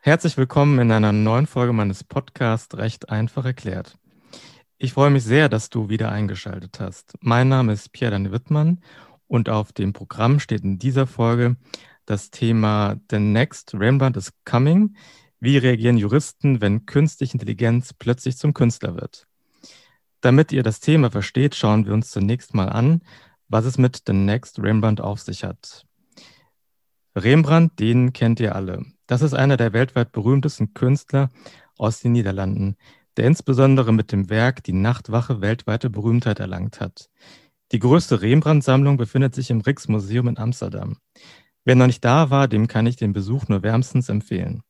Herzlich willkommen in einer neuen Folge meines Podcasts Recht einfach erklärt. Ich freue mich sehr, dass du wieder eingeschaltet hast. Mein Name ist Pierre-Daniel Wittmann und auf dem Programm steht in dieser Folge das Thema The Next Rembrandt is Coming. Wie reagieren Juristen, wenn künstliche Intelligenz plötzlich zum Künstler wird? Damit ihr das Thema versteht, schauen wir uns zunächst mal an, was es mit The Next Rembrandt auf sich hat. Rembrandt, den kennt ihr alle. Das ist einer der weltweit berühmtesten Künstler aus den Niederlanden, der insbesondere mit dem Werk Die Nachtwache weltweite Berühmtheit erlangt hat. Die größte Rembrandt-Sammlung befindet sich im Rijksmuseum in Amsterdam. Wer noch nicht da war, dem kann ich den Besuch nur wärmstens empfehlen.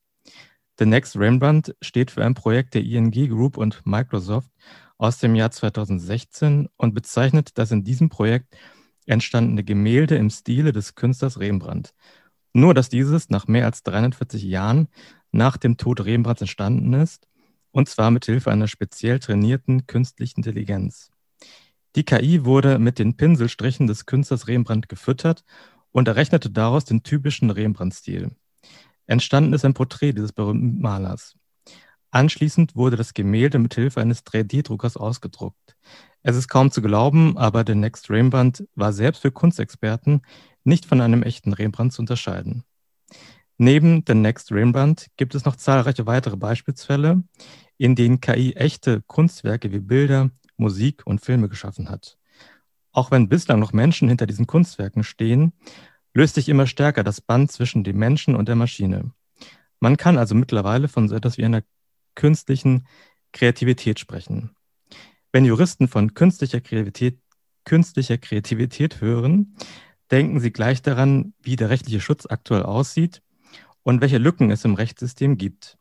The Next Rembrandt steht für ein Projekt der ING Group und Microsoft aus dem Jahr 2016 und bezeichnet das in diesem Projekt entstandene Gemälde im Stile des Künstlers Rembrandt. Nur, dass dieses nach mehr als 340 Jahren nach dem Tod Rembrandts entstanden ist, und zwar mit Hilfe einer speziell trainierten künstlichen Intelligenz. Die KI wurde mit den Pinselstrichen des Künstlers Rembrandt gefüttert und errechnete daraus den typischen Rembrandt-Stil. Entstanden ist ein Porträt dieses berühmten Malers. Anschließend wurde das Gemälde mit Hilfe eines 3D-Druckers ausgedruckt. Es ist kaum zu glauben, aber der Next Rembrandt war selbst für Kunstexperten nicht von einem echten Rembrandt zu unterscheiden. Neben The Next Rembrandt gibt es noch zahlreiche weitere Beispielsfälle, in denen KI echte Kunstwerke wie Bilder, Musik und Filme geschaffen hat. Auch wenn bislang noch Menschen hinter diesen Kunstwerken stehen, löst sich immer stärker das Band zwischen dem Menschen und der Maschine. Man kann also mittlerweile von so etwas wie einer künstlichen Kreativität sprechen. Wenn Juristen von künstlicher Kreativität, künstlicher Kreativität hören, denken Sie gleich daran, wie der rechtliche Schutz aktuell aussieht und welche Lücken es im Rechtssystem gibt.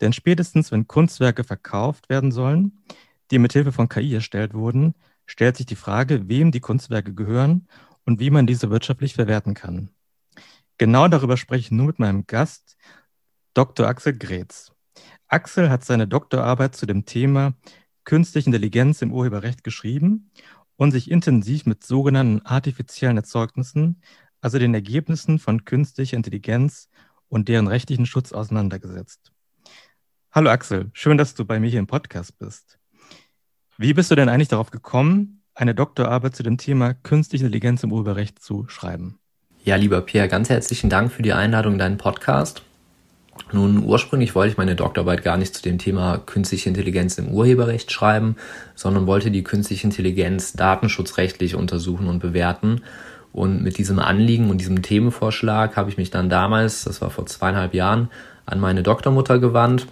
Denn spätestens, wenn Kunstwerke verkauft werden sollen, die mithilfe von KI erstellt wurden, stellt sich die Frage, wem die Kunstwerke gehören und wie man diese wirtschaftlich verwerten kann. Genau darüber spreche ich nur mit meinem Gast, Dr. Axel Gretz. Axel hat seine Doktorarbeit zu dem Thema Künstliche Intelligenz im Urheberrecht geschrieben und sich intensiv mit sogenannten artifiziellen Erzeugnissen, also den Ergebnissen von künstlicher Intelligenz und deren rechtlichen Schutz auseinandergesetzt. Hallo Axel, schön, dass du bei mir hier im Podcast bist. Wie bist du denn eigentlich darauf gekommen, eine Doktorarbeit zu dem Thema künstliche Intelligenz im Urheberrecht zu schreiben? Ja, lieber Pierre, ganz herzlichen Dank für die Einladung in deinen Podcast. Nun, ursprünglich wollte ich meine Doktorarbeit gar nicht zu dem Thema künstliche Intelligenz im Urheberrecht schreiben, sondern wollte die künstliche Intelligenz datenschutzrechtlich untersuchen und bewerten. Und mit diesem Anliegen und diesem Themenvorschlag habe ich mich dann damals, das war vor zweieinhalb Jahren, an meine Doktormutter gewandt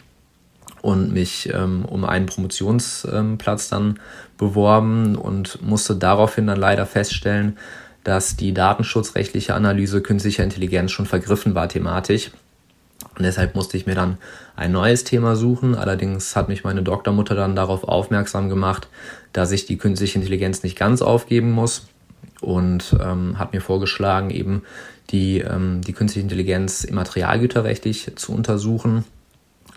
und mich ähm, um einen Promotionsplatz dann beworben und musste daraufhin dann leider feststellen, dass die datenschutzrechtliche Analyse künstlicher Intelligenz schon vergriffen war thematisch und deshalb musste ich mir dann ein neues Thema suchen. Allerdings hat mich meine Doktormutter dann darauf aufmerksam gemacht, dass ich die künstliche Intelligenz nicht ganz aufgeben muss und ähm, hat mir vorgeschlagen, eben die, ähm, die künstliche Intelligenz immaterialgüterrechtlich zu untersuchen.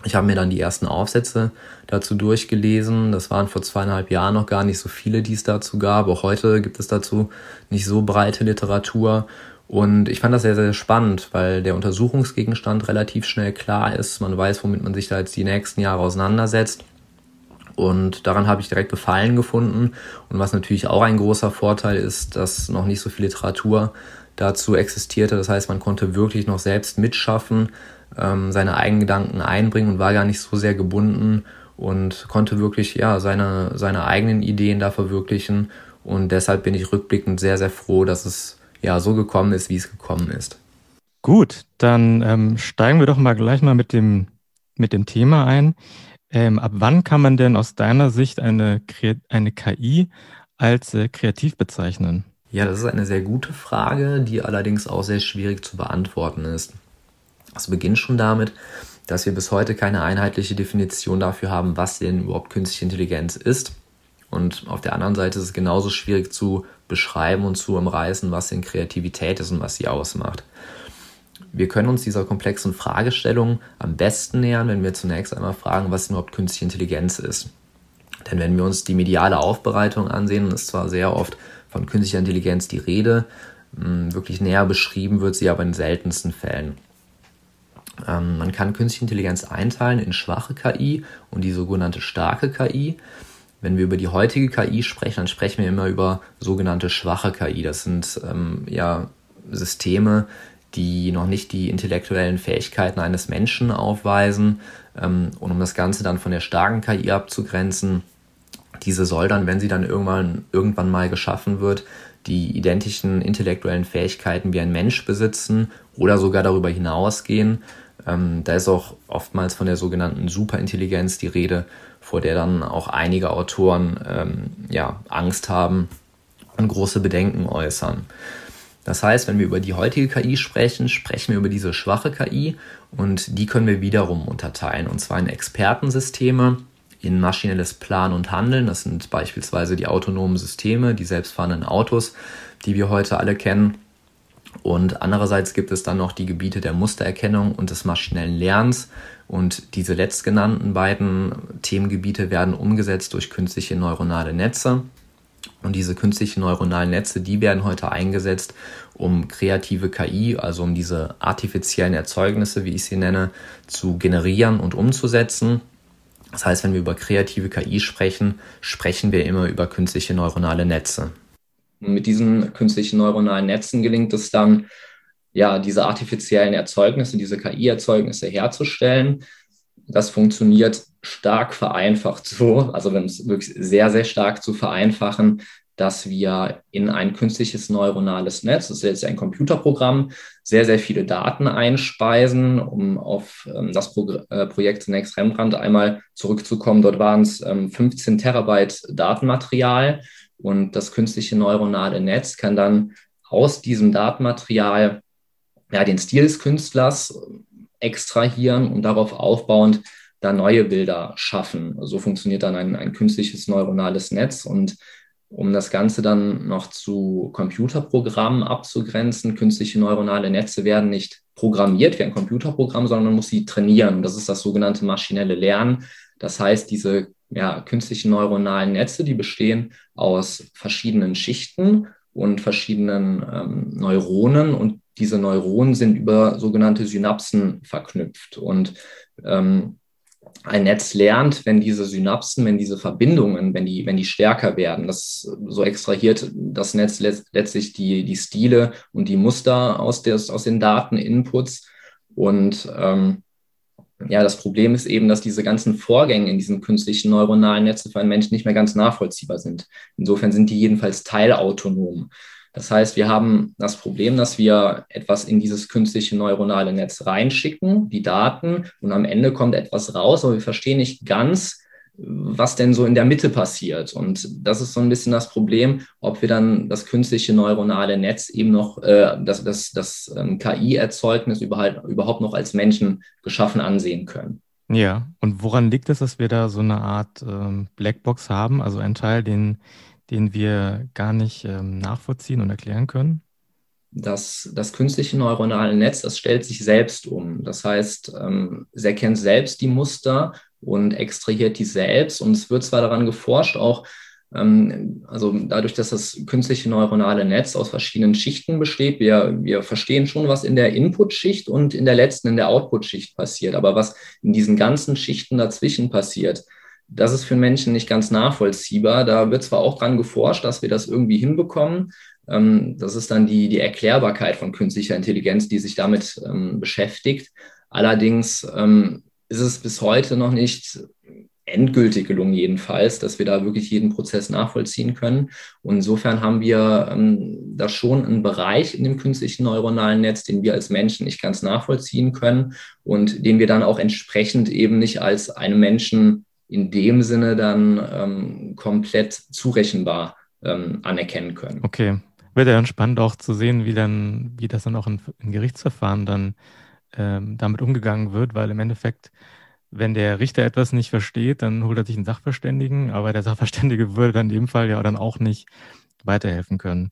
Ich habe mir dann die ersten Aufsätze dazu durchgelesen. Das waren vor zweieinhalb Jahren noch gar nicht so viele, die es dazu gab. Auch heute gibt es dazu nicht so breite Literatur. Und ich fand das sehr, sehr spannend, weil der Untersuchungsgegenstand relativ schnell klar ist. Man weiß, womit man sich da jetzt die nächsten Jahre auseinandersetzt. Und daran habe ich direkt Gefallen gefunden. Und was natürlich auch ein großer Vorteil ist, dass noch nicht so viel Literatur dazu existierte. Das heißt, man konnte wirklich noch selbst mitschaffen, ähm, seine eigenen Gedanken einbringen und war gar nicht so sehr gebunden und konnte wirklich ja seine, seine eigenen Ideen da verwirklichen. Und deshalb bin ich rückblickend sehr, sehr froh, dass es ja so gekommen ist, wie es gekommen ist. Gut, dann ähm, steigen wir doch mal gleich mal mit dem, mit dem Thema ein. Ähm, ab wann kann man denn aus deiner Sicht eine, eine KI als äh, kreativ bezeichnen? Ja, das ist eine sehr gute Frage, die allerdings auch sehr schwierig zu beantworten ist. Es beginnt schon damit, dass wir bis heute keine einheitliche Definition dafür haben, was denn überhaupt künstliche Intelligenz ist. Und auf der anderen Seite ist es genauso schwierig zu beschreiben und zu umreißen, was denn Kreativität ist und was sie ausmacht. Wir können uns dieser komplexen Fragestellung am besten nähern, wenn wir zunächst einmal fragen, was überhaupt künstliche Intelligenz ist. Denn wenn wir uns die mediale Aufbereitung ansehen, ist zwar sehr oft von künstlicher Intelligenz die Rede, hm, wirklich näher beschrieben wird sie aber in seltensten Fällen. Ähm, man kann künstliche Intelligenz einteilen in schwache KI und die sogenannte starke KI. Wenn wir über die heutige KI sprechen, dann sprechen wir immer über sogenannte schwache KI. Das sind ähm, ja Systeme, die noch nicht die intellektuellen Fähigkeiten eines Menschen aufweisen. Ähm, und um das Ganze dann von der starken KI abzugrenzen, diese soll dann, wenn sie dann irgendwann, irgendwann mal geschaffen wird, die identischen intellektuellen Fähigkeiten wie ein Mensch besitzen oder sogar darüber hinausgehen. Ähm, da ist auch oftmals von der sogenannten Superintelligenz die Rede, vor der dann auch einige Autoren ähm, ja, Angst haben und große Bedenken äußern. Das heißt, wenn wir über die heutige KI sprechen, sprechen wir über diese schwache KI und die können wir wiederum unterteilen, und zwar in Expertensysteme, in maschinelles Planen und Handeln. Das sind beispielsweise die autonomen Systeme, die selbstfahrenden Autos, die wir heute alle kennen. Und andererseits gibt es dann noch die Gebiete der Mustererkennung und des maschinellen Lernens. Und diese letztgenannten beiden Themengebiete werden umgesetzt durch künstliche neuronale Netze. Und diese künstlichen neuronalen Netze, die werden heute eingesetzt, um kreative KI, also um diese artifiziellen Erzeugnisse, wie ich sie nenne, zu generieren und umzusetzen. Das heißt, wenn wir über kreative KI sprechen, sprechen wir immer über künstliche neuronale Netze. Mit diesen künstlichen neuronalen Netzen gelingt es dann, ja, diese artifiziellen Erzeugnisse, diese KI-Erzeugnisse herzustellen. Das funktioniert stark vereinfacht so, also wenn es wirklich sehr, sehr stark zu vereinfachen, dass wir in ein künstliches neuronales Netz, das ist jetzt ein Computerprogramm, sehr, sehr viele Daten einspeisen, um auf ähm, das Pro äh, Projekt zunächst Rembrandt einmal zurückzukommen. Dort waren es ähm, 15 Terabyte Datenmaterial und das künstliche neuronale Netz kann dann aus diesem Datenmaterial ja, den Stil des Künstlers extrahieren und darauf aufbauend da neue Bilder schaffen. So funktioniert dann ein, ein künstliches neuronales Netz und um das Ganze dann noch zu Computerprogrammen abzugrenzen, künstliche neuronale Netze werden nicht programmiert wie ein Computerprogramm, sondern man muss sie trainieren. Das ist das sogenannte maschinelle Lernen. Das heißt, diese ja, künstlichen neuronalen Netze, die bestehen aus verschiedenen Schichten und verschiedenen ähm, Neuronen und diese Neuronen sind über sogenannte Synapsen verknüpft. Und ähm, ein Netz lernt, wenn diese Synapsen, wenn diese Verbindungen, wenn die, wenn die stärker werden. Das so extrahiert das Netz letztlich die, die Stile und die Muster aus, des, aus den Daten-Inputs. Und ähm, ja, das Problem ist eben, dass diese ganzen Vorgänge in diesen künstlichen neuronalen Netzen für einen Menschen nicht mehr ganz nachvollziehbar sind. Insofern sind die jedenfalls teilautonom. Das heißt, wir haben das Problem, dass wir etwas in dieses künstliche neuronale Netz reinschicken, die Daten, und am Ende kommt etwas raus, aber wir verstehen nicht ganz, was denn so in der Mitte passiert. Und das ist so ein bisschen das Problem, ob wir dann das künstliche neuronale Netz eben noch, äh, das, das, das ähm, KI-Erzeugnis überhaupt, überhaupt noch als Menschen geschaffen ansehen können. Ja, und woran liegt es, dass wir da so eine Art ähm, Blackbox haben, also ein Teil, den den wir gar nicht ähm, nachvollziehen und erklären können? Das, das künstliche neuronale Netz, das stellt sich selbst um. Das heißt, ähm, es erkennt selbst die Muster und extrahiert die selbst. Und es wird zwar daran geforscht, auch ähm, also dadurch, dass das künstliche neuronale Netz aus verschiedenen Schichten besteht, wir, wir verstehen schon, was in der Input-Schicht und in der letzten, in der Output-Schicht passiert. Aber was in diesen ganzen Schichten dazwischen passiert, das ist für Menschen nicht ganz nachvollziehbar. Da wird zwar auch dran geforscht, dass wir das irgendwie hinbekommen. Ähm, das ist dann die, die Erklärbarkeit von künstlicher Intelligenz, die sich damit ähm, beschäftigt. Allerdings ähm, ist es bis heute noch nicht endgültig gelungen, jedenfalls, dass wir da wirklich jeden Prozess nachvollziehen können. Und insofern haben wir ähm, da schon einen Bereich in dem künstlichen neuronalen Netz, den wir als Menschen nicht ganz nachvollziehen können und den wir dann auch entsprechend eben nicht als einem Menschen in dem Sinne dann ähm, komplett zurechenbar ähm, anerkennen können. Okay. Wird ja dann spannend auch zu sehen, wie dann, wie das dann auch in, in Gerichtsverfahren dann ähm, damit umgegangen wird, weil im Endeffekt, wenn der Richter etwas nicht versteht, dann holt er sich einen Sachverständigen, aber der Sachverständige würde dann in dem Fall ja dann auch nicht weiterhelfen können.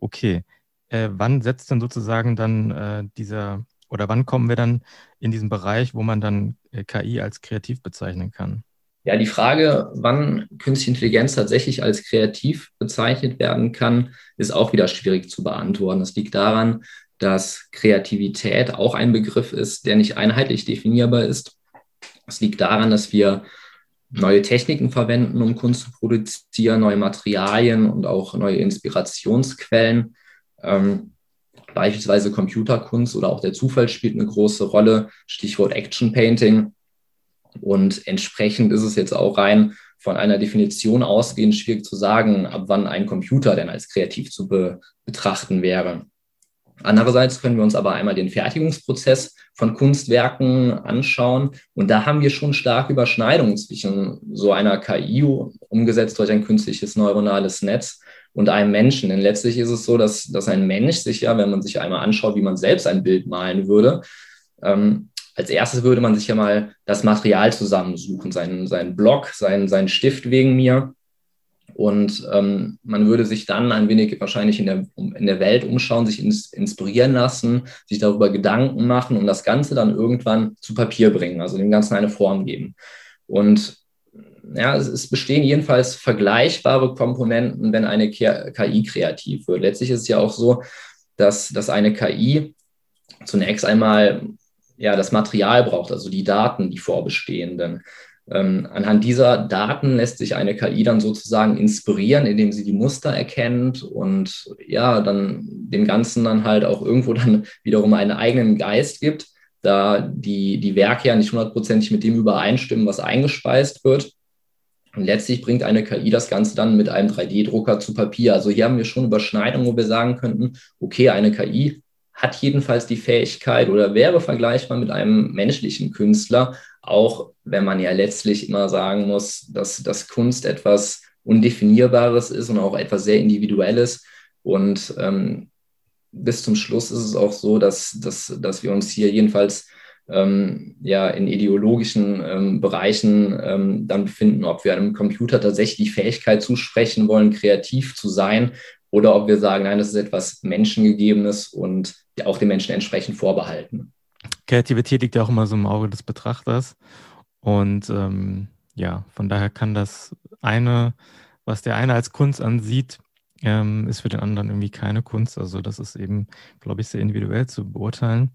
Okay. Äh, wann setzt denn sozusagen dann äh, dieser, oder wann kommen wir dann in diesen Bereich, wo man dann äh, KI als kreativ bezeichnen kann? Ja, die Frage, wann künstliche Intelligenz tatsächlich als kreativ bezeichnet werden kann, ist auch wieder schwierig zu beantworten. Das liegt daran, dass Kreativität auch ein Begriff ist, der nicht einheitlich definierbar ist. Es liegt daran, dass wir neue Techniken verwenden, um Kunst zu produzieren, neue Materialien und auch neue Inspirationsquellen. Ähm, beispielsweise Computerkunst oder auch der Zufall spielt eine große Rolle, Stichwort Action Painting. Und entsprechend ist es jetzt auch rein von einer Definition ausgehend schwierig zu sagen, ab wann ein Computer denn als kreativ zu be betrachten wäre. Andererseits können wir uns aber einmal den Fertigungsprozess von Kunstwerken anschauen. Und da haben wir schon starke Überschneidungen zwischen so einer KI, umgesetzt durch ein künstliches neuronales Netz, und einem Menschen. Denn letztlich ist es so, dass, dass ein Mensch sich ja, wenn man sich einmal anschaut, wie man selbst ein Bild malen würde, ähm, als erstes würde man sich ja mal das Material zusammensuchen, seinen, seinen Block, seinen, seinen Stift wegen mir. Und ähm, man würde sich dann ein wenig wahrscheinlich in der, in der Welt umschauen, sich ins, inspirieren lassen, sich darüber Gedanken machen und das Ganze dann irgendwann zu Papier bringen, also dem Ganzen eine Form geben. Und ja, es, es bestehen jedenfalls vergleichbare Komponenten, wenn eine KI kreativ wird. Letztlich ist es ja auch so, dass, dass eine KI zunächst einmal ja, das Material braucht, also die Daten, die vorbestehenden. Ähm, anhand dieser Daten lässt sich eine KI dann sozusagen inspirieren, indem sie die Muster erkennt und ja, dann dem Ganzen dann halt auch irgendwo dann wiederum einen eigenen Geist gibt, da die, die Werke ja nicht hundertprozentig mit dem übereinstimmen, was eingespeist wird. Und letztlich bringt eine KI das Ganze dann mit einem 3D-Drucker zu Papier. Also hier haben wir schon Überschneidungen, wo wir sagen könnten, okay, eine KI hat jedenfalls die Fähigkeit oder wäre vergleichbar mit einem menschlichen Künstler, auch wenn man ja letztlich immer sagen muss, dass, dass Kunst etwas Undefinierbares ist und auch etwas sehr Individuelles. Und ähm, bis zum Schluss ist es auch so, dass, dass, dass wir uns hier jedenfalls ähm, ja, in ideologischen ähm, Bereichen ähm, dann befinden, ob wir einem Computer tatsächlich die Fähigkeit zusprechen wollen, kreativ zu sein oder ob wir sagen, nein, das ist etwas Menschengegebenes und auch den Menschen entsprechend vorbehalten. Kreativität liegt ja auch immer so im Auge des Betrachters. Und ähm, ja, von daher kann das eine, was der eine als Kunst ansieht, ähm, ist für den anderen irgendwie keine Kunst. Also das ist eben, glaube ich, sehr individuell zu beurteilen.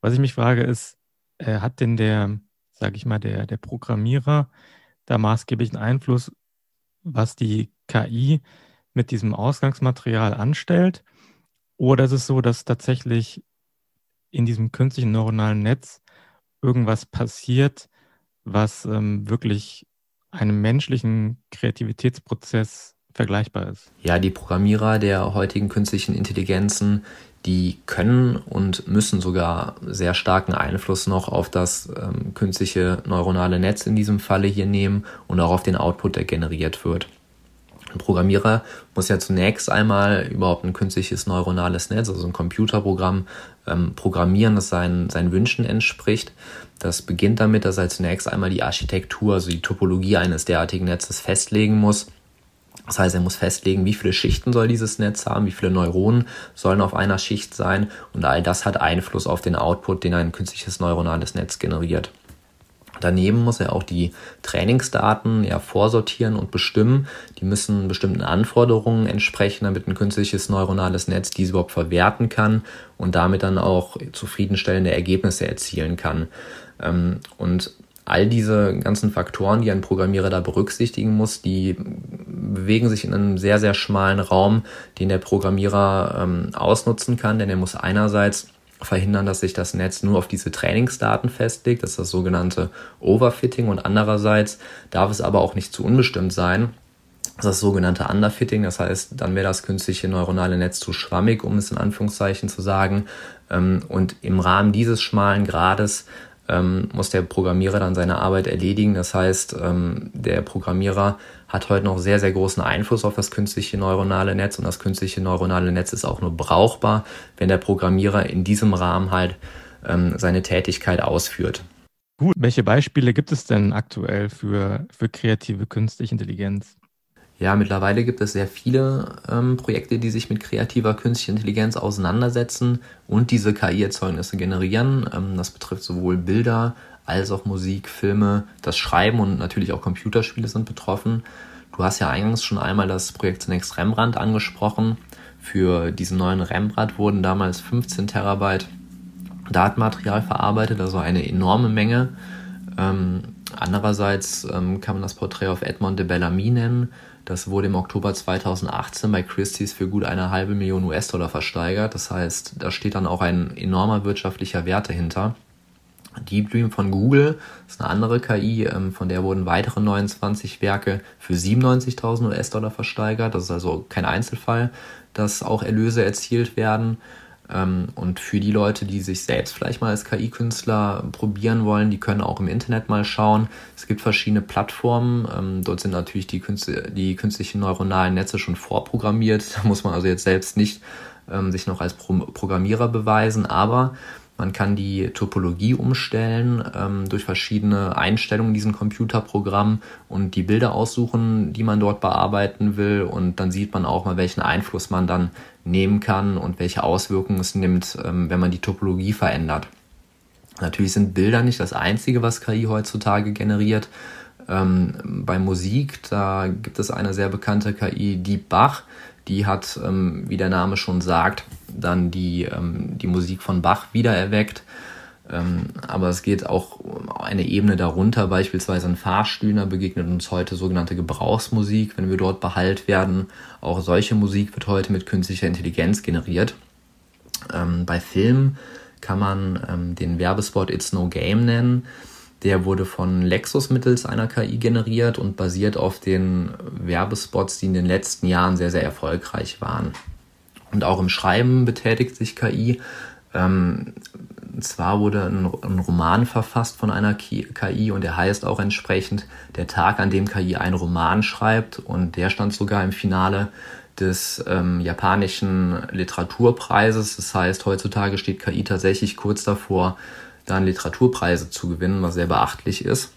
Was ich mich frage, ist, äh, hat denn der, sage ich mal, der, der Programmierer da maßgeblichen Einfluss, was die KI mit diesem Ausgangsmaterial anstellt? Oder ist es so, dass tatsächlich in diesem künstlichen neuronalen Netz irgendwas passiert, was ähm, wirklich einem menschlichen Kreativitätsprozess vergleichbar ist? Ja, die Programmierer der heutigen künstlichen Intelligenzen, die können und müssen sogar sehr starken Einfluss noch auf das ähm, künstliche neuronale Netz in diesem Falle hier nehmen und auch auf den Output, der generiert wird. Ein Programmierer muss ja zunächst einmal überhaupt ein künstliches neuronales Netz, also ein Computerprogramm, ähm, programmieren, das seinen, seinen Wünschen entspricht. Das beginnt damit, dass er zunächst einmal die Architektur, also die Topologie eines derartigen Netzes festlegen muss. Das heißt, er muss festlegen, wie viele Schichten soll dieses Netz haben, wie viele Neuronen sollen auf einer Schicht sein und all das hat Einfluss auf den Output, den ein künstliches neuronales Netz generiert. Daneben muss er auch die Trainingsdaten ja vorsortieren und bestimmen. Die müssen bestimmten Anforderungen entsprechen, damit ein künstliches neuronales Netz diese überhaupt verwerten kann und damit dann auch zufriedenstellende Ergebnisse erzielen kann. Ähm, und all diese ganzen Faktoren, die ein Programmierer da berücksichtigen muss, die bewegen sich in einem sehr, sehr schmalen Raum, den der Programmierer ähm, ausnutzen kann, denn er muss einerseits verhindern, dass sich das Netz nur auf diese Trainingsdaten festlegt. Das ist das sogenannte Overfitting. Und andererseits darf es aber auch nicht zu unbestimmt sein. Das ist das sogenannte Underfitting. Das heißt, dann wäre das künstliche neuronale Netz zu schwammig, um es in Anführungszeichen zu sagen. Ähm, und im Rahmen dieses schmalen Grades ähm, muss der Programmierer dann seine Arbeit erledigen. Das heißt, ähm, der Programmierer hat heute noch sehr, sehr großen Einfluss auf das künstliche neuronale Netz und das künstliche neuronale Netz ist auch nur brauchbar, wenn der Programmierer in diesem Rahmen halt ähm, seine Tätigkeit ausführt. Gut, welche Beispiele gibt es denn aktuell für, für kreative künstliche Intelligenz? Ja, mittlerweile gibt es sehr viele ähm, Projekte, die sich mit kreativer künstlicher Intelligenz auseinandersetzen und diese KI-Erzeugnisse generieren. Ähm, das betrifft sowohl Bilder als auch Musik, Filme, das Schreiben und natürlich auch Computerspiele sind betroffen. Du hast ja eingangs schon einmal das Projekt zunächst Rembrandt angesprochen. Für diesen neuen Rembrandt wurden damals 15 Terabyte Datenmaterial verarbeitet, also eine enorme Menge. Ähm, andererseits ähm, kann man das Porträt auf Edmond de Bellamy nennen. Das wurde im Oktober 2018 bei Christie's für gut eine halbe Million US-Dollar versteigert. Das heißt, da steht dann auch ein enormer wirtschaftlicher Wert dahinter. Deep Dream von Google ist eine andere KI, ähm, von der wurden weitere 29 Werke für 97.000 US-Dollar versteigert. Das ist also kein Einzelfall, dass auch Erlöse erzielt werden. Ähm, und für die Leute, die sich selbst vielleicht mal als KI-Künstler probieren wollen, die können auch im Internet mal schauen. Es gibt verschiedene Plattformen. Ähm, dort sind natürlich die, Künste, die künstlichen neuronalen Netze schon vorprogrammiert. Da muss man also jetzt selbst nicht sich noch als Programmierer beweisen, aber man kann die Topologie umstellen ähm, durch verschiedene Einstellungen in diesem Computerprogramm und die Bilder aussuchen, die man dort bearbeiten will. Und dann sieht man auch mal, welchen Einfluss man dann nehmen kann und welche Auswirkungen es nimmt, ähm, wenn man die Topologie verändert. Natürlich sind Bilder nicht das Einzige, was KI heutzutage generiert. Ähm, bei Musik, da gibt es eine sehr bekannte KI, Deep Bach, die hat, ähm, wie der Name schon sagt, dann die, ähm, die Musik von Bach wiedererweckt. Ähm, aber es geht auch eine Ebene darunter, beispielsweise ein Fahrstühler begegnet uns heute sogenannte Gebrauchsmusik, wenn wir dort behalt werden. Auch solche Musik wird heute mit künstlicher Intelligenz generiert. Ähm, bei Filmen kann man ähm, den Werbespot It's No Game nennen. Der wurde von Lexus mittels einer KI generiert und basiert auf den Werbespots, die in den letzten Jahren sehr, sehr erfolgreich waren. Und auch im Schreiben betätigt sich KI. Ähm, zwar wurde ein, ein, Roman verfasst von einer KI und der heißt auch entsprechend Der Tag, an dem KI einen Roman schreibt und der stand sogar im Finale des ähm, japanischen Literaturpreises. Das heißt, heutzutage steht KI tatsächlich kurz davor, dann Literaturpreise zu gewinnen, was sehr beachtlich ist.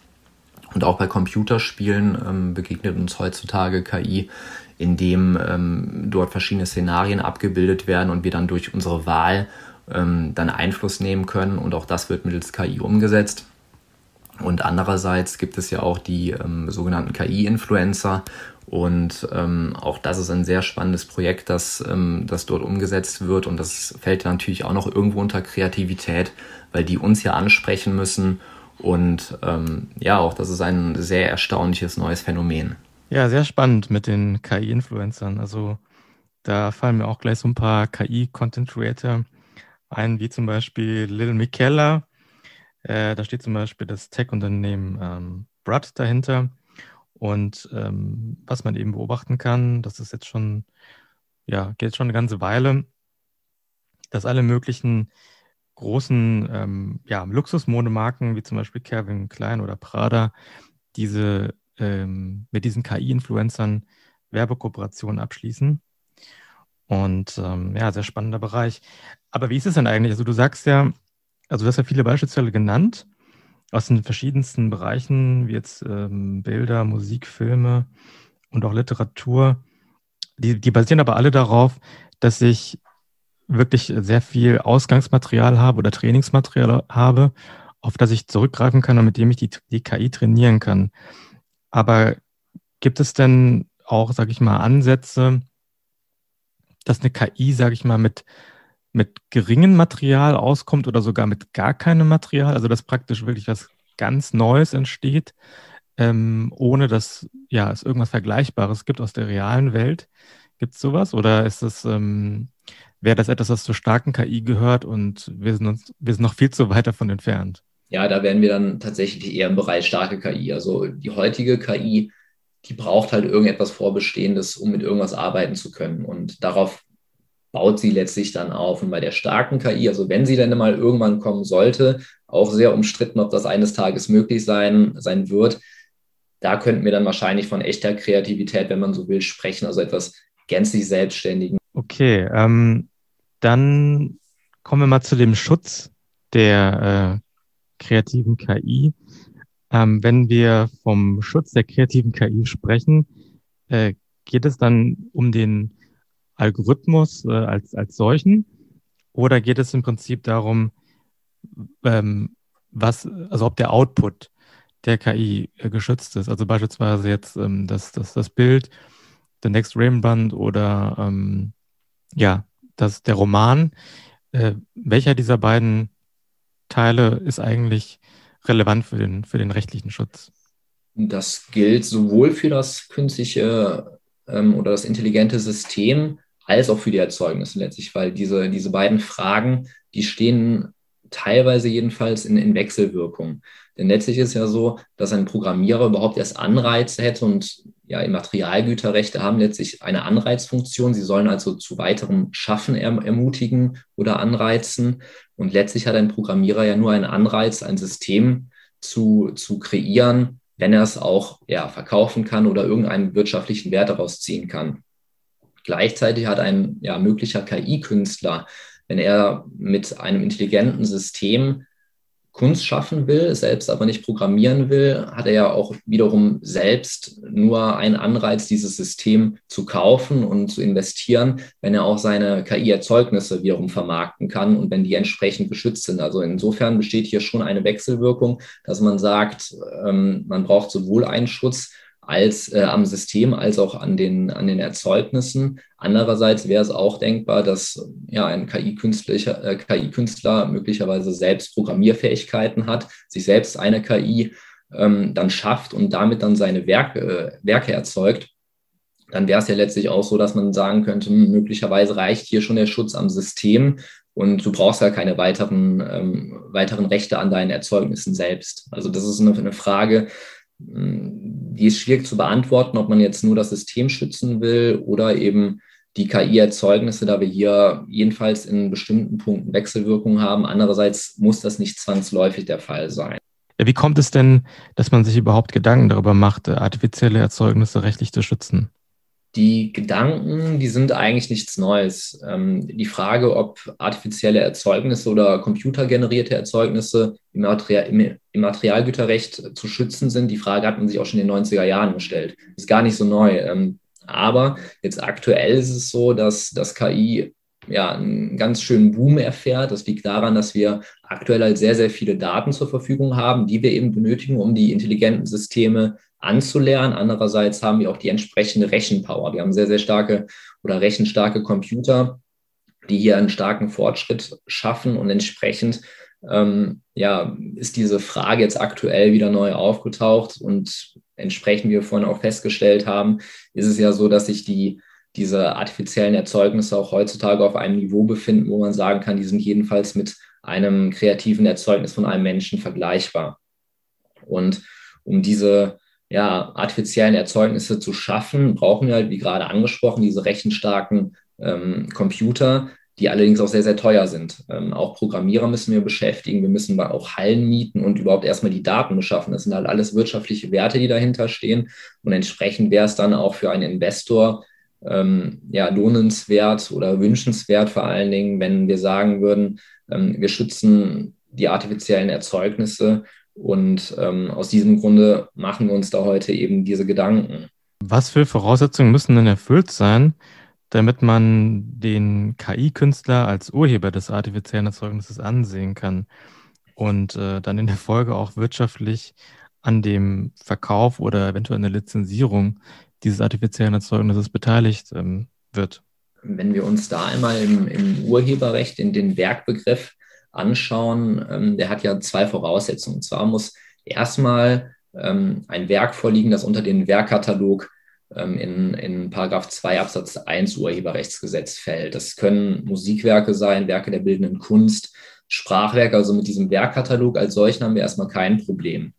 Und auch bei Computerspielen ähm, begegnet uns heutzutage KI, indem ähm, dort verschiedene Szenarien abgebildet werden und wir dann durch unsere Wahl ähm, dann Einfluss nehmen können. Und auch das wird mittels KI umgesetzt. Und andererseits gibt es ja auch die ähm, sogenannten KI-Influencer. Und ähm, auch das ist ein sehr spannendes Projekt, das, ähm, das dort umgesetzt wird. Und das fällt natürlich auch noch irgendwo unter Kreativität, weil die uns ja ansprechen müssen. Und ähm, ja, auch das ist ein sehr erstaunliches neues Phänomen. Ja, sehr spannend mit den KI-Influencern. Also da fallen mir auch gleich so ein paar KI-Content-Creator ein, wie zum Beispiel Lil Mikella. Äh, da steht zum Beispiel das Tech-Unternehmen ähm, Brad dahinter. Und ähm, was man eben beobachten kann, das ist jetzt schon, ja, geht schon eine ganze Weile, dass alle möglichen großen ähm, ja, Luxusmodemarken wie zum Beispiel Calvin Klein oder Prada diese ähm, mit diesen KI-Influencern Werbekooperationen abschließen. Und ähm, ja, sehr spannender Bereich. Aber wie ist es denn eigentlich? Also du sagst ja, also du hast ja viele Beispiele genannt aus den verschiedensten Bereichen, wie jetzt ähm, Bilder, Musik, Filme und auch Literatur. Die, die basieren aber alle darauf, dass ich wirklich sehr viel Ausgangsmaterial habe oder Trainingsmaterial habe, auf das ich zurückgreifen kann und mit dem ich die, die KI trainieren kann. Aber gibt es denn auch, sage ich mal, Ansätze, dass eine KI, sage ich mal, mit, mit geringem Material auskommt oder sogar mit gar keinem Material, also dass praktisch wirklich was ganz Neues entsteht, ähm, ohne dass ja, es irgendwas Vergleichbares gibt aus der realen Welt? Gibt es sowas? Oder ist das, ähm, wäre das etwas, was zur starken KI gehört und wir sind, uns, wir sind noch viel zu weit davon entfernt. Ja, da wären wir dann tatsächlich eher im Bereich starke KI. Also die heutige KI, die braucht halt irgendetwas Vorbestehendes, um mit irgendwas arbeiten zu können. Und darauf baut sie letztlich dann auf. Und bei der starken KI, also wenn sie dann mal irgendwann kommen sollte, auch sehr umstritten, ob das eines Tages möglich sein, sein wird, da könnten wir dann wahrscheinlich von echter Kreativität, wenn man so will, sprechen, also etwas gänzlich Selbstständigen. Okay, ähm, dann kommen wir mal zu dem Schutz der äh, kreativen KI. Ähm, wenn wir vom Schutz der kreativen KI sprechen, äh, geht es dann um den Algorithmus äh, als, als solchen oder geht es im Prinzip darum, ähm, was, also ob der Output der KI äh, geschützt ist? Also beispielsweise jetzt ähm, das, das, das Bild, der Next Rembrandt oder ähm, Ja, das der Roman. Äh, welcher dieser beiden Teile ist eigentlich relevant für den, für den rechtlichen Schutz? Das gilt sowohl für das künstliche ähm, oder das intelligente System als auch für die Erzeugnisse letztlich, weil diese, diese beiden Fragen, die stehen teilweise jedenfalls in, in Wechselwirkung. Denn letztlich ist ja so, dass ein Programmierer überhaupt erst Anreize hätte und ja, Immaterialgüterrechte haben letztlich eine Anreizfunktion. Sie sollen also zu weiterem Schaffen erm-, ermutigen oder anreizen. Und letztlich hat ein Programmierer ja nur einen Anreiz, ein System zu, zu kreieren, wenn er es auch ja, verkaufen kann oder irgendeinen wirtschaftlichen Wert daraus ziehen kann. Gleichzeitig hat ein ja, möglicher KI-Künstler, wenn er mit einem intelligenten System Kunst schaffen will, selbst aber nicht programmieren will, hat er ja auch wiederum selbst nur einen Anreiz, dieses System zu kaufen und zu investieren, wenn er auch seine KI-Erzeugnisse wiederum vermarkten kann und wenn die entsprechend geschützt sind. Also insofern besteht hier schon eine Wechselwirkung, dass man sagt, ähm, man braucht sowohl einen Schutz als äh, am System als auch an den, an den Erzeugnissen. Andererseits wäre es auch denkbar, dass ja, ein KI-Künstler äh, KI möglicherweise selbst Programmierfähigkeiten hat, sich selbst eine KI ähm, dann schafft und damit dann seine Werke, äh, Werke erzeugt. Dann wäre es ja letztlich auch so, dass man sagen könnte, hm, möglicherweise reicht hier schon der Schutz am System und du brauchst ja keine weiteren, ähm, weiteren Rechte an deinen Erzeugnissen selbst. Also das ist eine, eine Frage, die ist schwierig zu beantworten, ob man jetzt nur das System schützen will oder eben die KI-Erzeugnisse, da wir hier jedenfalls in bestimmten Punkten Wechselwirkungen haben. Andererseits muss das nicht zwangsläufig der Fall sein. Wie kommt es denn, dass man sich überhaupt Gedanken darüber macht, artifizielle Erzeugnisse rechtlich zu schützen? Die Gedanken, die sind eigentlich nichts Neues. Ähm, die Frage, ob artifizielle Erzeugnisse oder computergenerierte Erzeugnisse im, Material, im, im, Materialgüterrecht zu schützen sind, die Frage hat man sich auch schon in den 90er Jahren gestellt. Ist gar nicht so neu. Ähm, aber jetzt aktuell ist es so, dass das KI ja, einen ganz schönen Boom erfährt. Das liegt daran, dass wir aktuell halt sehr, sehr viele Daten zur Verfügung haben, die wir eben benötigen, um die intelligenten Systeme anzulernen. Andererseits haben wir auch die entsprechende Rechenpower. Wir haben sehr, sehr starke oder rechenstarke Computer, die hier einen starken Fortschritt schaffen und entsprechend ähm, ja, ist diese Frage jetzt aktuell wieder neu aufgetaucht und entsprechend, wie wir vorhin auch festgestellt haben, ist es ja so, dass sich die diese artifiziellen Erzeugnisse auch heutzutage auf einem Niveau befinden, wo man sagen kann, die sind jedenfalls mit einem kreativen Erzeugnis von einem Menschen vergleichbar. Und um diese ja, artifiziellen Erzeugnisse zu schaffen, brauchen wir halt, wie gerade angesprochen, diese rechenstarken ähm, Computer, die allerdings auch sehr, sehr teuer sind. Ähm, auch Programmierer müssen wir beschäftigen, wir müssen auch Hallen mieten und überhaupt erstmal die Daten beschaffen. Das sind halt alles wirtschaftliche Werte, die dahinter stehen. Und entsprechend wäre es dann auch für einen Investor ähm, ja, lohnenswert oder wünschenswert vor allen Dingen, wenn wir sagen würden, ähm, wir schützen die artifiziellen Erzeugnisse und ähm, aus diesem Grunde machen wir uns da heute eben diese Gedanken. Was für Voraussetzungen müssen denn erfüllt sein, damit man den KI-Künstler als Urheber des artifiziellen Erzeugnisses ansehen kann und äh, dann in der Folge auch wirtschaftlich an dem Verkauf oder eventuell der Lizenzierung dieses artifiziellen Erzeugnisses beteiligt ähm, wird? Wenn wir uns da einmal im, im Urheberrecht in den Werkbegriff anschauen, ähm, der hat ja zwei Voraussetzungen. Und zwar muss erstmal ähm, ein Werk vorliegen, das unter den Werkkatalog ähm, in, in Paragraph 2 Absatz 1 Urheberrechtsgesetz fällt. Das können Musikwerke sein, Werke der bildenden Kunst, Sprachwerke. Also mit diesem Werkkatalog als solchen haben wir erstmal kein Problem.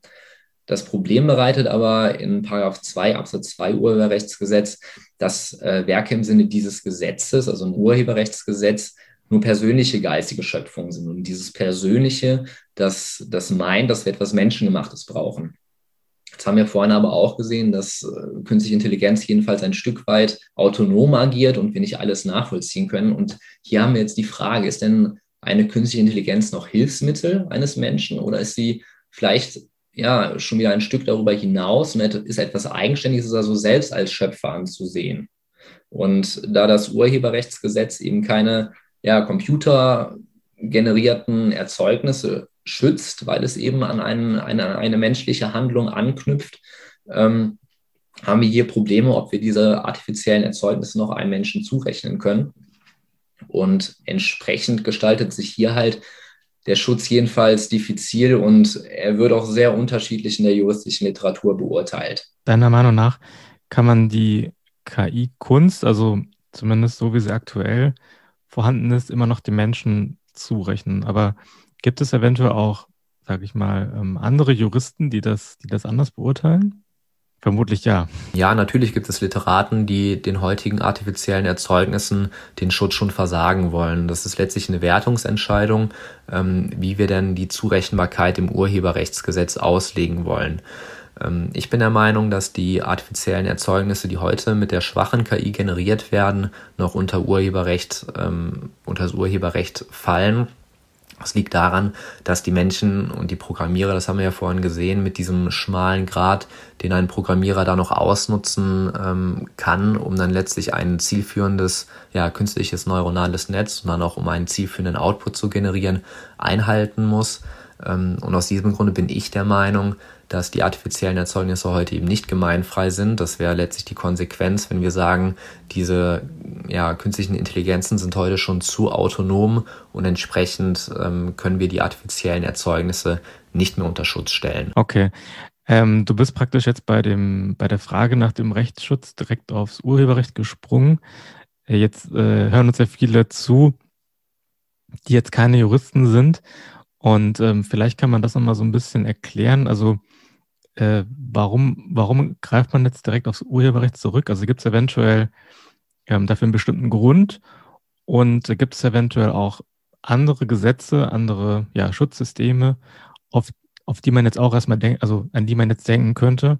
Das Problem bereitet aber in Paragraph 2 Absatz 2 Urheberrechtsgesetz, dass äh, Werke im Sinne dieses Gesetzes, also ein Urheberrechtsgesetz, nur persönliche geistige Schöpfungen sind. Und dieses Persönliche, das, das meint, dass wir etwas Menschengemachtes brauchen. Jetzt haben wir vorhin aber auch gesehen, dass äh, künstliche Intelligenz jedenfalls ein Stück weit autonom agiert und wir nicht alles nachvollziehen können. Und hier haben wir jetzt die Frage, ist denn eine künstliche Intelligenz noch Hilfsmittel eines Menschen oder ist sie vielleicht ja schon wieder ein Stück darüber hinaus und ist etwas Eigenständiges, also selbst als Schöpfer anzusehen? Und da das Urheberrechtsgesetz eben keine ja, computergenerierten Erzeugnisse schützt, weil es eben an einen, eine, eine menschliche Handlung anknüpft, ähm, haben wir hier Probleme, ob wir diese artifiziellen Erzeugnisse noch einem Menschen zurechnen können. Und entsprechend gestaltet sich hier halt der Schutz jedenfalls diffizil und er wird auch sehr unterschiedlich in der juristischen Literatur beurteilt. Deiner Meinung nach kann man die KI-Kunst, also zumindest so wie sie aktuell vorhanden ist, immer noch dem Menschen zurechnen. Aber gibt es eventuell auch, sage ich mal, ähm, andere Juristen, die das, die das anders beurteilen? Vermutlich ja. Ja, natürlich gibt es Literaten, die den heutigen artifiziellen Erzeugnissen den Schutz schon versagen wollen. Das ist letztlich eine Wertungsentscheidung, ähm, wie wir denn die Zurechenbarkeit im Urheberrechtsgesetz auslegen wollen. Ähm, ich bin der Meinung, dass die artifiziellen Erzeugnisse, die heute mit der schwachen KI generiert werden, noch unter Urheberrecht, ähm, unter das Urheberrecht fallen das liegt daran, dass die Menschen und die Programmierer, das haben wir ja vorhin gesehen, mit diesem schmalen Grad, den ein Programmierer da noch ausnutzen ähm, kann, um dann letztlich ein zielführendes, ja, künstliches neuronales Netz und dann auch um einen zielführenden Output zu generieren, einhalten muss. Ähm, und aus diesem Grunde bin ich der Meinung, dass die artifiziellen Erzeugnisse heute eben nicht gemeinfrei sind. Das wäre letztlich die Konsequenz, wenn wir sagen, diese ja, künstlichen Intelligenzen sind heute schon zu autonom und entsprechend ähm, können wir die artifiziellen Erzeugnisse nicht mehr unter Schutz stellen. Okay. Ähm, du bist praktisch jetzt bei, dem, bei der Frage nach dem Rechtsschutz direkt aufs Urheberrecht gesprungen. Äh, jetzt äh, hören uns ja viele zu, die jetzt keine Juristen sind. Und ähm, vielleicht kann man das nochmal so ein bisschen erklären. Also äh, warum, warum greift man jetzt direkt aufs Urheberrecht zurück? Also gibt es eventuell ähm, dafür einen bestimmten Grund und gibt es eventuell auch andere Gesetze, andere ja, Schutzsysteme, auf, auf die man jetzt auch erstmal denkt, also an die man jetzt denken könnte,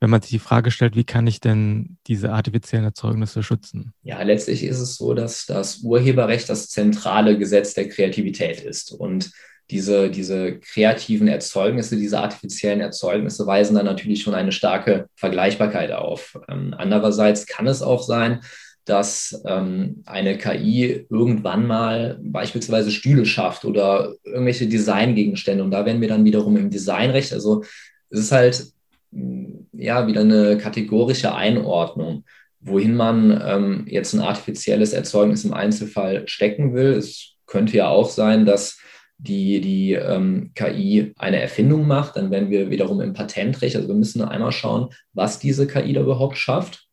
wenn man sich die Frage stellt, wie kann ich denn diese artifiziellen Erzeugnisse schützen? Ja, letztlich ist es so, dass das Urheberrecht das zentrale Gesetz der Kreativität ist. Und diese, diese kreativen Erzeugnisse, diese artifiziellen Erzeugnisse weisen dann natürlich schon eine starke Vergleichbarkeit auf. Ähm, andererseits kann es auch sein, dass ähm, eine KI irgendwann mal beispielsweise Stühle schafft oder irgendwelche Designgegenstände. Und da werden wir dann wiederum im Designrecht, also es ist halt ja wieder eine kategorische Einordnung, wohin man ähm, jetzt ein artifizielles Erzeugnis im Einzelfall stecken will. Es könnte ja auch sein, dass die, die ähm, KI eine Erfindung macht, dann werden wir wiederum im Patentrecht, also wir müssen einmal schauen, was diese KI da überhaupt schafft,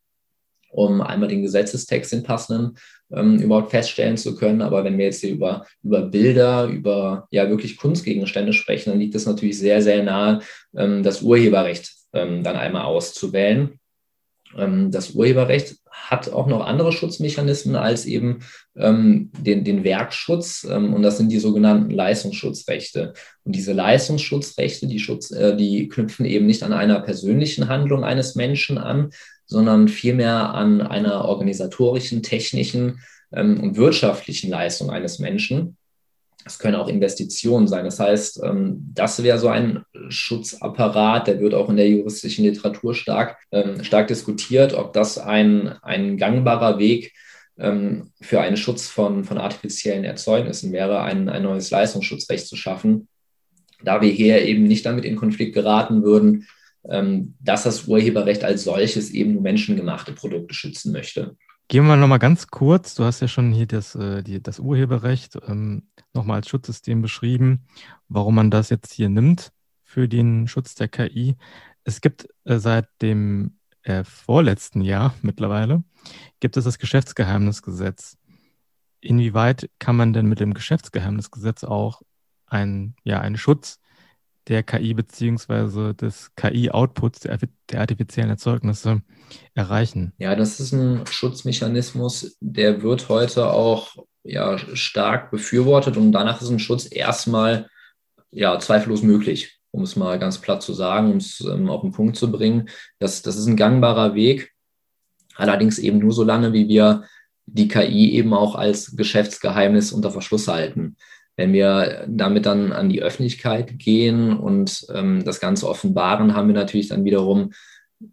um einmal den Gesetzestext, den passenden, ähm, überhaupt feststellen zu können. Aber wenn wir jetzt hier über, über Bilder, über ja wirklich Kunstgegenstände sprechen, dann liegt es natürlich sehr, sehr nahe, ähm, das Urheberrecht ähm, dann einmal auszuwählen. Ähm, das Urheberrecht hat auch noch andere Schutzmechanismen als eben ähm, den, den Werkschutz ähm, und das sind die sogenannten Leistungsschutzrechte. Und diese Leistungsschutzrechte, die, Schutz, äh, die knüpfen eben nicht an einer persönlichen Handlung eines Menschen an, sondern vielmehr an einer organisatorischen, technischen ähm, und wirtschaftlichen Leistung eines Menschen. Es können auch Investitionen sein. Das heißt, ähm, das wäre so ein Schutzapparat, der wird auch in der juristischen Literatur stark, ähm, stark diskutiert, ob das ein, ein gangbarer Weg ähm, für einen Schutz von, von artifiziellen Erzeugnissen wäre, ein, ein neues Leistungsschutzrecht zu schaffen, da wir hier eben nicht damit in Konflikt geraten würden, dass das Urheberrecht als solches eben nur menschengemachte Produkte schützen möchte. Gehen wir nochmal ganz kurz, du hast ja schon hier das, äh, die, das Urheberrecht ähm, nochmal als Schutzsystem beschrieben, warum man das jetzt hier nimmt für den Schutz der KI. Es gibt äh, seit dem äh, vorletzten Jahr mittlerweile, gibt es das Geschäftsgeheimnisgesetz. Inwieweit kann man denn mit dem Geschäftsgeheimnisgesetz auch ein, ja, einen Schutz der KI beziehungsweise des KI-Outputs der, der, artifiziellen Erzeugnisse erreichen? Ja, das ist ein Schutzmechanismus, der wird heute auch ja, stark befürwortet und danach ist ein Schutz erstmal ja, zweifellos möglich, um es mal ganz platt zu sagen, um es ähm, auf den Punkt zu bringen. Das, das ist ein gangbarer Weg, allerdings eben nur so lange, wie wir die KI eben auch als Geschäftsgeheimnis unter Verschluss halten. Wenn wir damit dann an die Öffentlichkeit gehen und ähm, das Ganze offenbaren, haben wir natürlich dann wiederum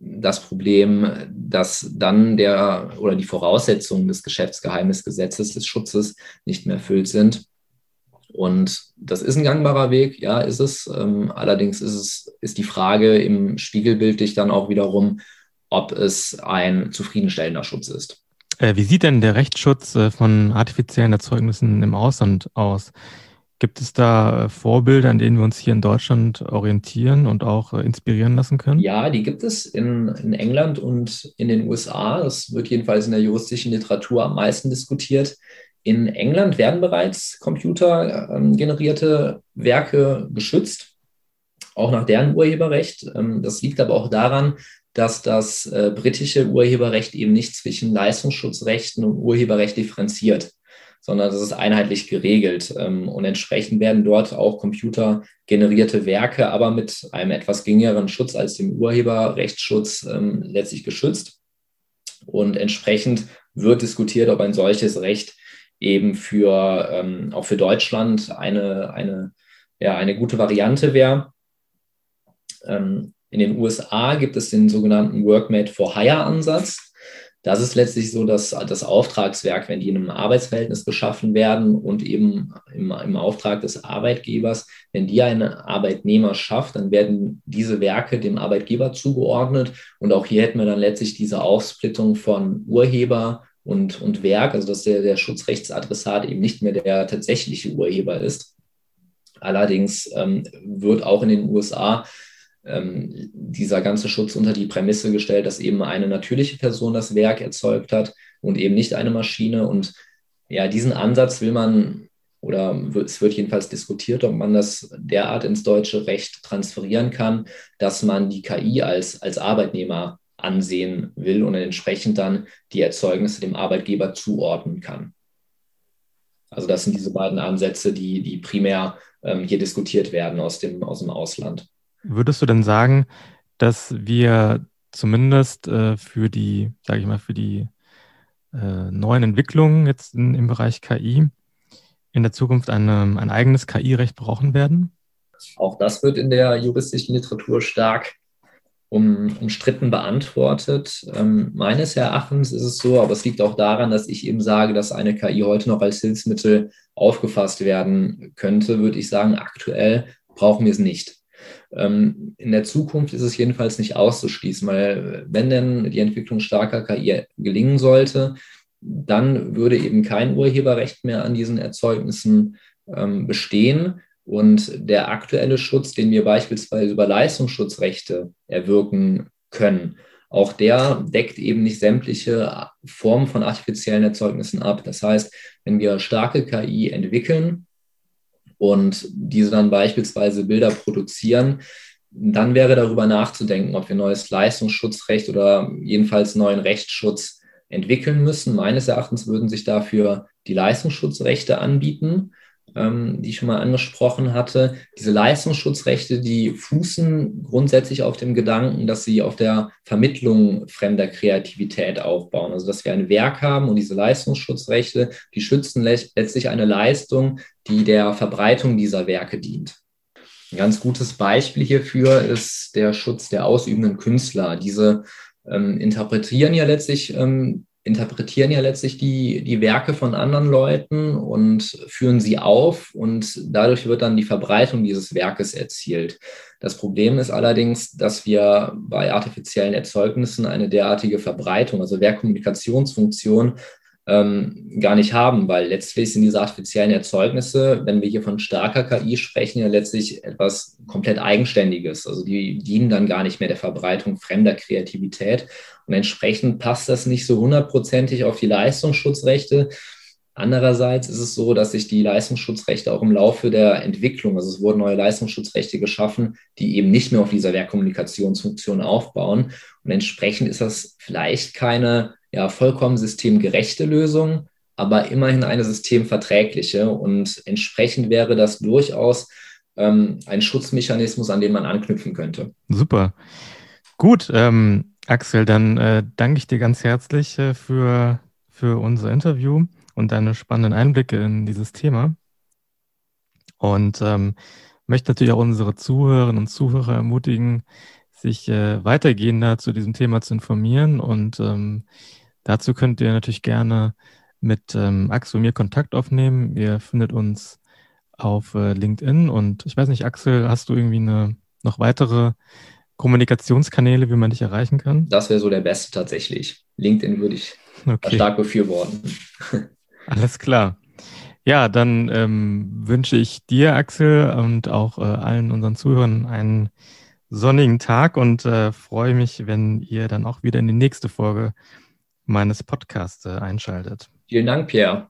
das Problem, dass dann der oder die Voraussetzungen des Geschäftsgeheimnisgesetzes des Schutzes nicht mehr erfüllt sind. Und das ist ein gangbarer Weg, ja, ist es. Ähm, allerdings ist es, ist die Frage im Spiegelbild dich dann auch wiederum, ob es ein zufriedenstellender Schutz ist. Äh, wie sieht denn der Rechtsschutz äh, von artifiziellen Erzeugnissen im Ausland aus? Gibt es da äh, Vorbilder, an denen wir uns hier in Deutschland orientieren und auch inspirieren lassen können? Ja, die gibt es in, in England und in den USA. Das wird jedenfalls in der juristischen Literatur am meisten diskutiert. In England werden bereits computergenerierte Werke geschützt, auch nach deren Urheberrecht. Ähm, das liegt aber auch daran, dass das äh, britische Urheberrecht eben nicht zwischen Leistungsschutzrechten und Urheberrecht differenziert, sondern das ist einheitlich geregelt. Ähm, und entsprechend werden dort auch computergenerierte Werke, aber mit einem etwas geringeren Schutz als dem Urheberrechtsschutz ähm, letztlich geschützt. Und entsprechend wird diskutiert, ob ein solches Recht eben für ähm, auch für Deutschland eine, eine, ja, eine gute Variante wäre. Ähm, in den USA gibt es den sogenannten Workmate for Hire Ansatz. Das ist letztlich so, dass das Auftragswerk, wenn die in einem Arbeitsverhältnis geschaffen werden und eben im, im Auftrag des Arbeitgebers, wenn die einen Arbeitnehmer schafft, dann werden diese Werke dem Arbeitgeber zugeordnet. Und auch hier hätten wir dann letztlich diese Aufsplittung von Urheber und, und Werk, also dass der, der Schutzrechtsadressat eben nicht mehr der tatsächliche Urheber ist. Allerdings ähm, wird auch in den USA ähm, dieser ganze Schutz unter die Prämisse gestellt, dass eben eine natürliche Person das Werk erzeugt hat und eben nicht eine Maschine. Und ja, diesen Ansatz will man oder es wird jedenfalls diskutiert, ob man das derart ins deutsche Recht transferieren kann, dass man die KI als, als Arbeitnehmer ansehen will und entsprechend dann die Erzeugnisse dem Arbeitgeber zuordnen kann. Also das sind diese beiden Ansätze, die, die primär ähm, hier diskutiert werden aus dem, aus dem Ausland. Würdest du denn sagen, dass wir zumindest äh, für die, sage ich mal, für die äh, neuen Entwicklungen jetzt in, im Bereich KI in der Zukunft eine, ein eigenes KI-Recht brauchen werden? Auch das wird in der juristischen Literatur stark um, umstritten beantwortet. Ähm, meines Erachtens ist es so, aber es liegt auch daran, dass ich eben sage, dass eine KI heute noch als Hilfsmittel aufgefasst werden könnte, würde ich sagen, aktuell brauchen wir es nicht. Ähm, in der Zukunft ist es jedenfalls nicht auszuschließen, weil wenn denn die Entwicklung starker KI gelingen sollte, dann würde eben kein Urheberrecht mehr an diesen Erzeugnissen ähm, bestehen. Und der aktuelle Schutz, den wir beispielsweise über Leistungsschutzrechte erwirken können, auch der deckt eben nicht sämtliche Formen von artifiziellen Erzeugnissen ab. Das heißt, wenn wir starke KI entwickeln, und diese dann beispielsweise Bilder produzieren, dann wäre darüber nachzudenken, ob wir neues Leistungsschutzrecht oder jedenfalls neuen Rechtsschutz entwickeln müssen. Meines Erachtens würden sich dafür die Leistungsschutzrechte anbieten ähm, die ich schon mal angesprochen hatte. Diese Leistungsschutzrechte, die fußen grundsätzlich auf dem Gedanken, dass sie auf der Vermittlung fremder Kreativität aufbauen. Also dass wir ein Werk haben und diese Leistungsschutzrechte, die schützen letztlich eine Leistung, die der Verbreitung dieser Werke dient. Ein ganz gutes Beispiel hierfür ist der Schutz der ausübenden Künstler. Diese ähm, interpretieren ja letztlich ähm, interpretieren ja letztlich die, die Werke von anderen Leuten und führen sie auf und dadurch wird dann die Verbreitung dieses Werkes erzielt. Das Problem ist allerdings, dass wir bei artifiziellen Erzeugnissen eine derartige Verbreitung, also Werkkommunikationsfunktion, ähm, gar nicht haben, weil letztlich sind diese artifiziellen Erzeugnisse, wenn wir hier von starker KI sprechen, ja letztlich etwas komplett Eigenständiges. Also die dienen dann gar nicht mehr der Verbreitung fremder Kreativität. Und entsprechend passt das nicht so hundertprozentig auf die Leistungsschutzrechte. Andererseits ist es so, dass sich die Leistungsschutzrechte auch im Laufe der Entwicklung, also es wurden neue Leistungsschutzrechte geschaffen, die eben nicht mehr auf dieser Werkkommunikationsfunktion aufbauen. Und entsprechend ist das vielleicht keine ja, vollkommen systemgerechte Lösung, aber immerhin eine systemverträgliche. Und entsprechend wäre das durchaus ähm, ein Schutzmechanismus, an den man anknüpfen könnte. Super. Gut, ähm, Axel, dann äh, danke ich dir ganz herzlich äh, für, für unser Interview und deine spannenden Einblicke in dieses Thema. Und ähm, möchte natürlich auch unsere Zuhörerinnen und Zuhörer ermutigen, sich äh, weitergehender zu diesem Thema zu informieren. Und ähm, dazu könnt ihr natürlich gerne mit ähm, Axel und mir Kontakt aufnehmen. Ihr findet uns auf äh, LinkedIn. Und ich weiß nicht, Axel, hast du irgendwie eine noch weitere Kommunikationskanäle, wie man dich erreichen kann? Das wäre so der beste tatsächlich. LinkedIn würde ich okay. stark befürworten. Alles klar. Ja, dann ähm, wünsche ich dir, Axel, und auch äh, allen unseren Zuhörern einen sonnigen Tag und äh, freue mich, wenn ihr dann auch wieder in die nächste Folge meines Podcasts äh, einschaltet. Vielen Dank, Pierre.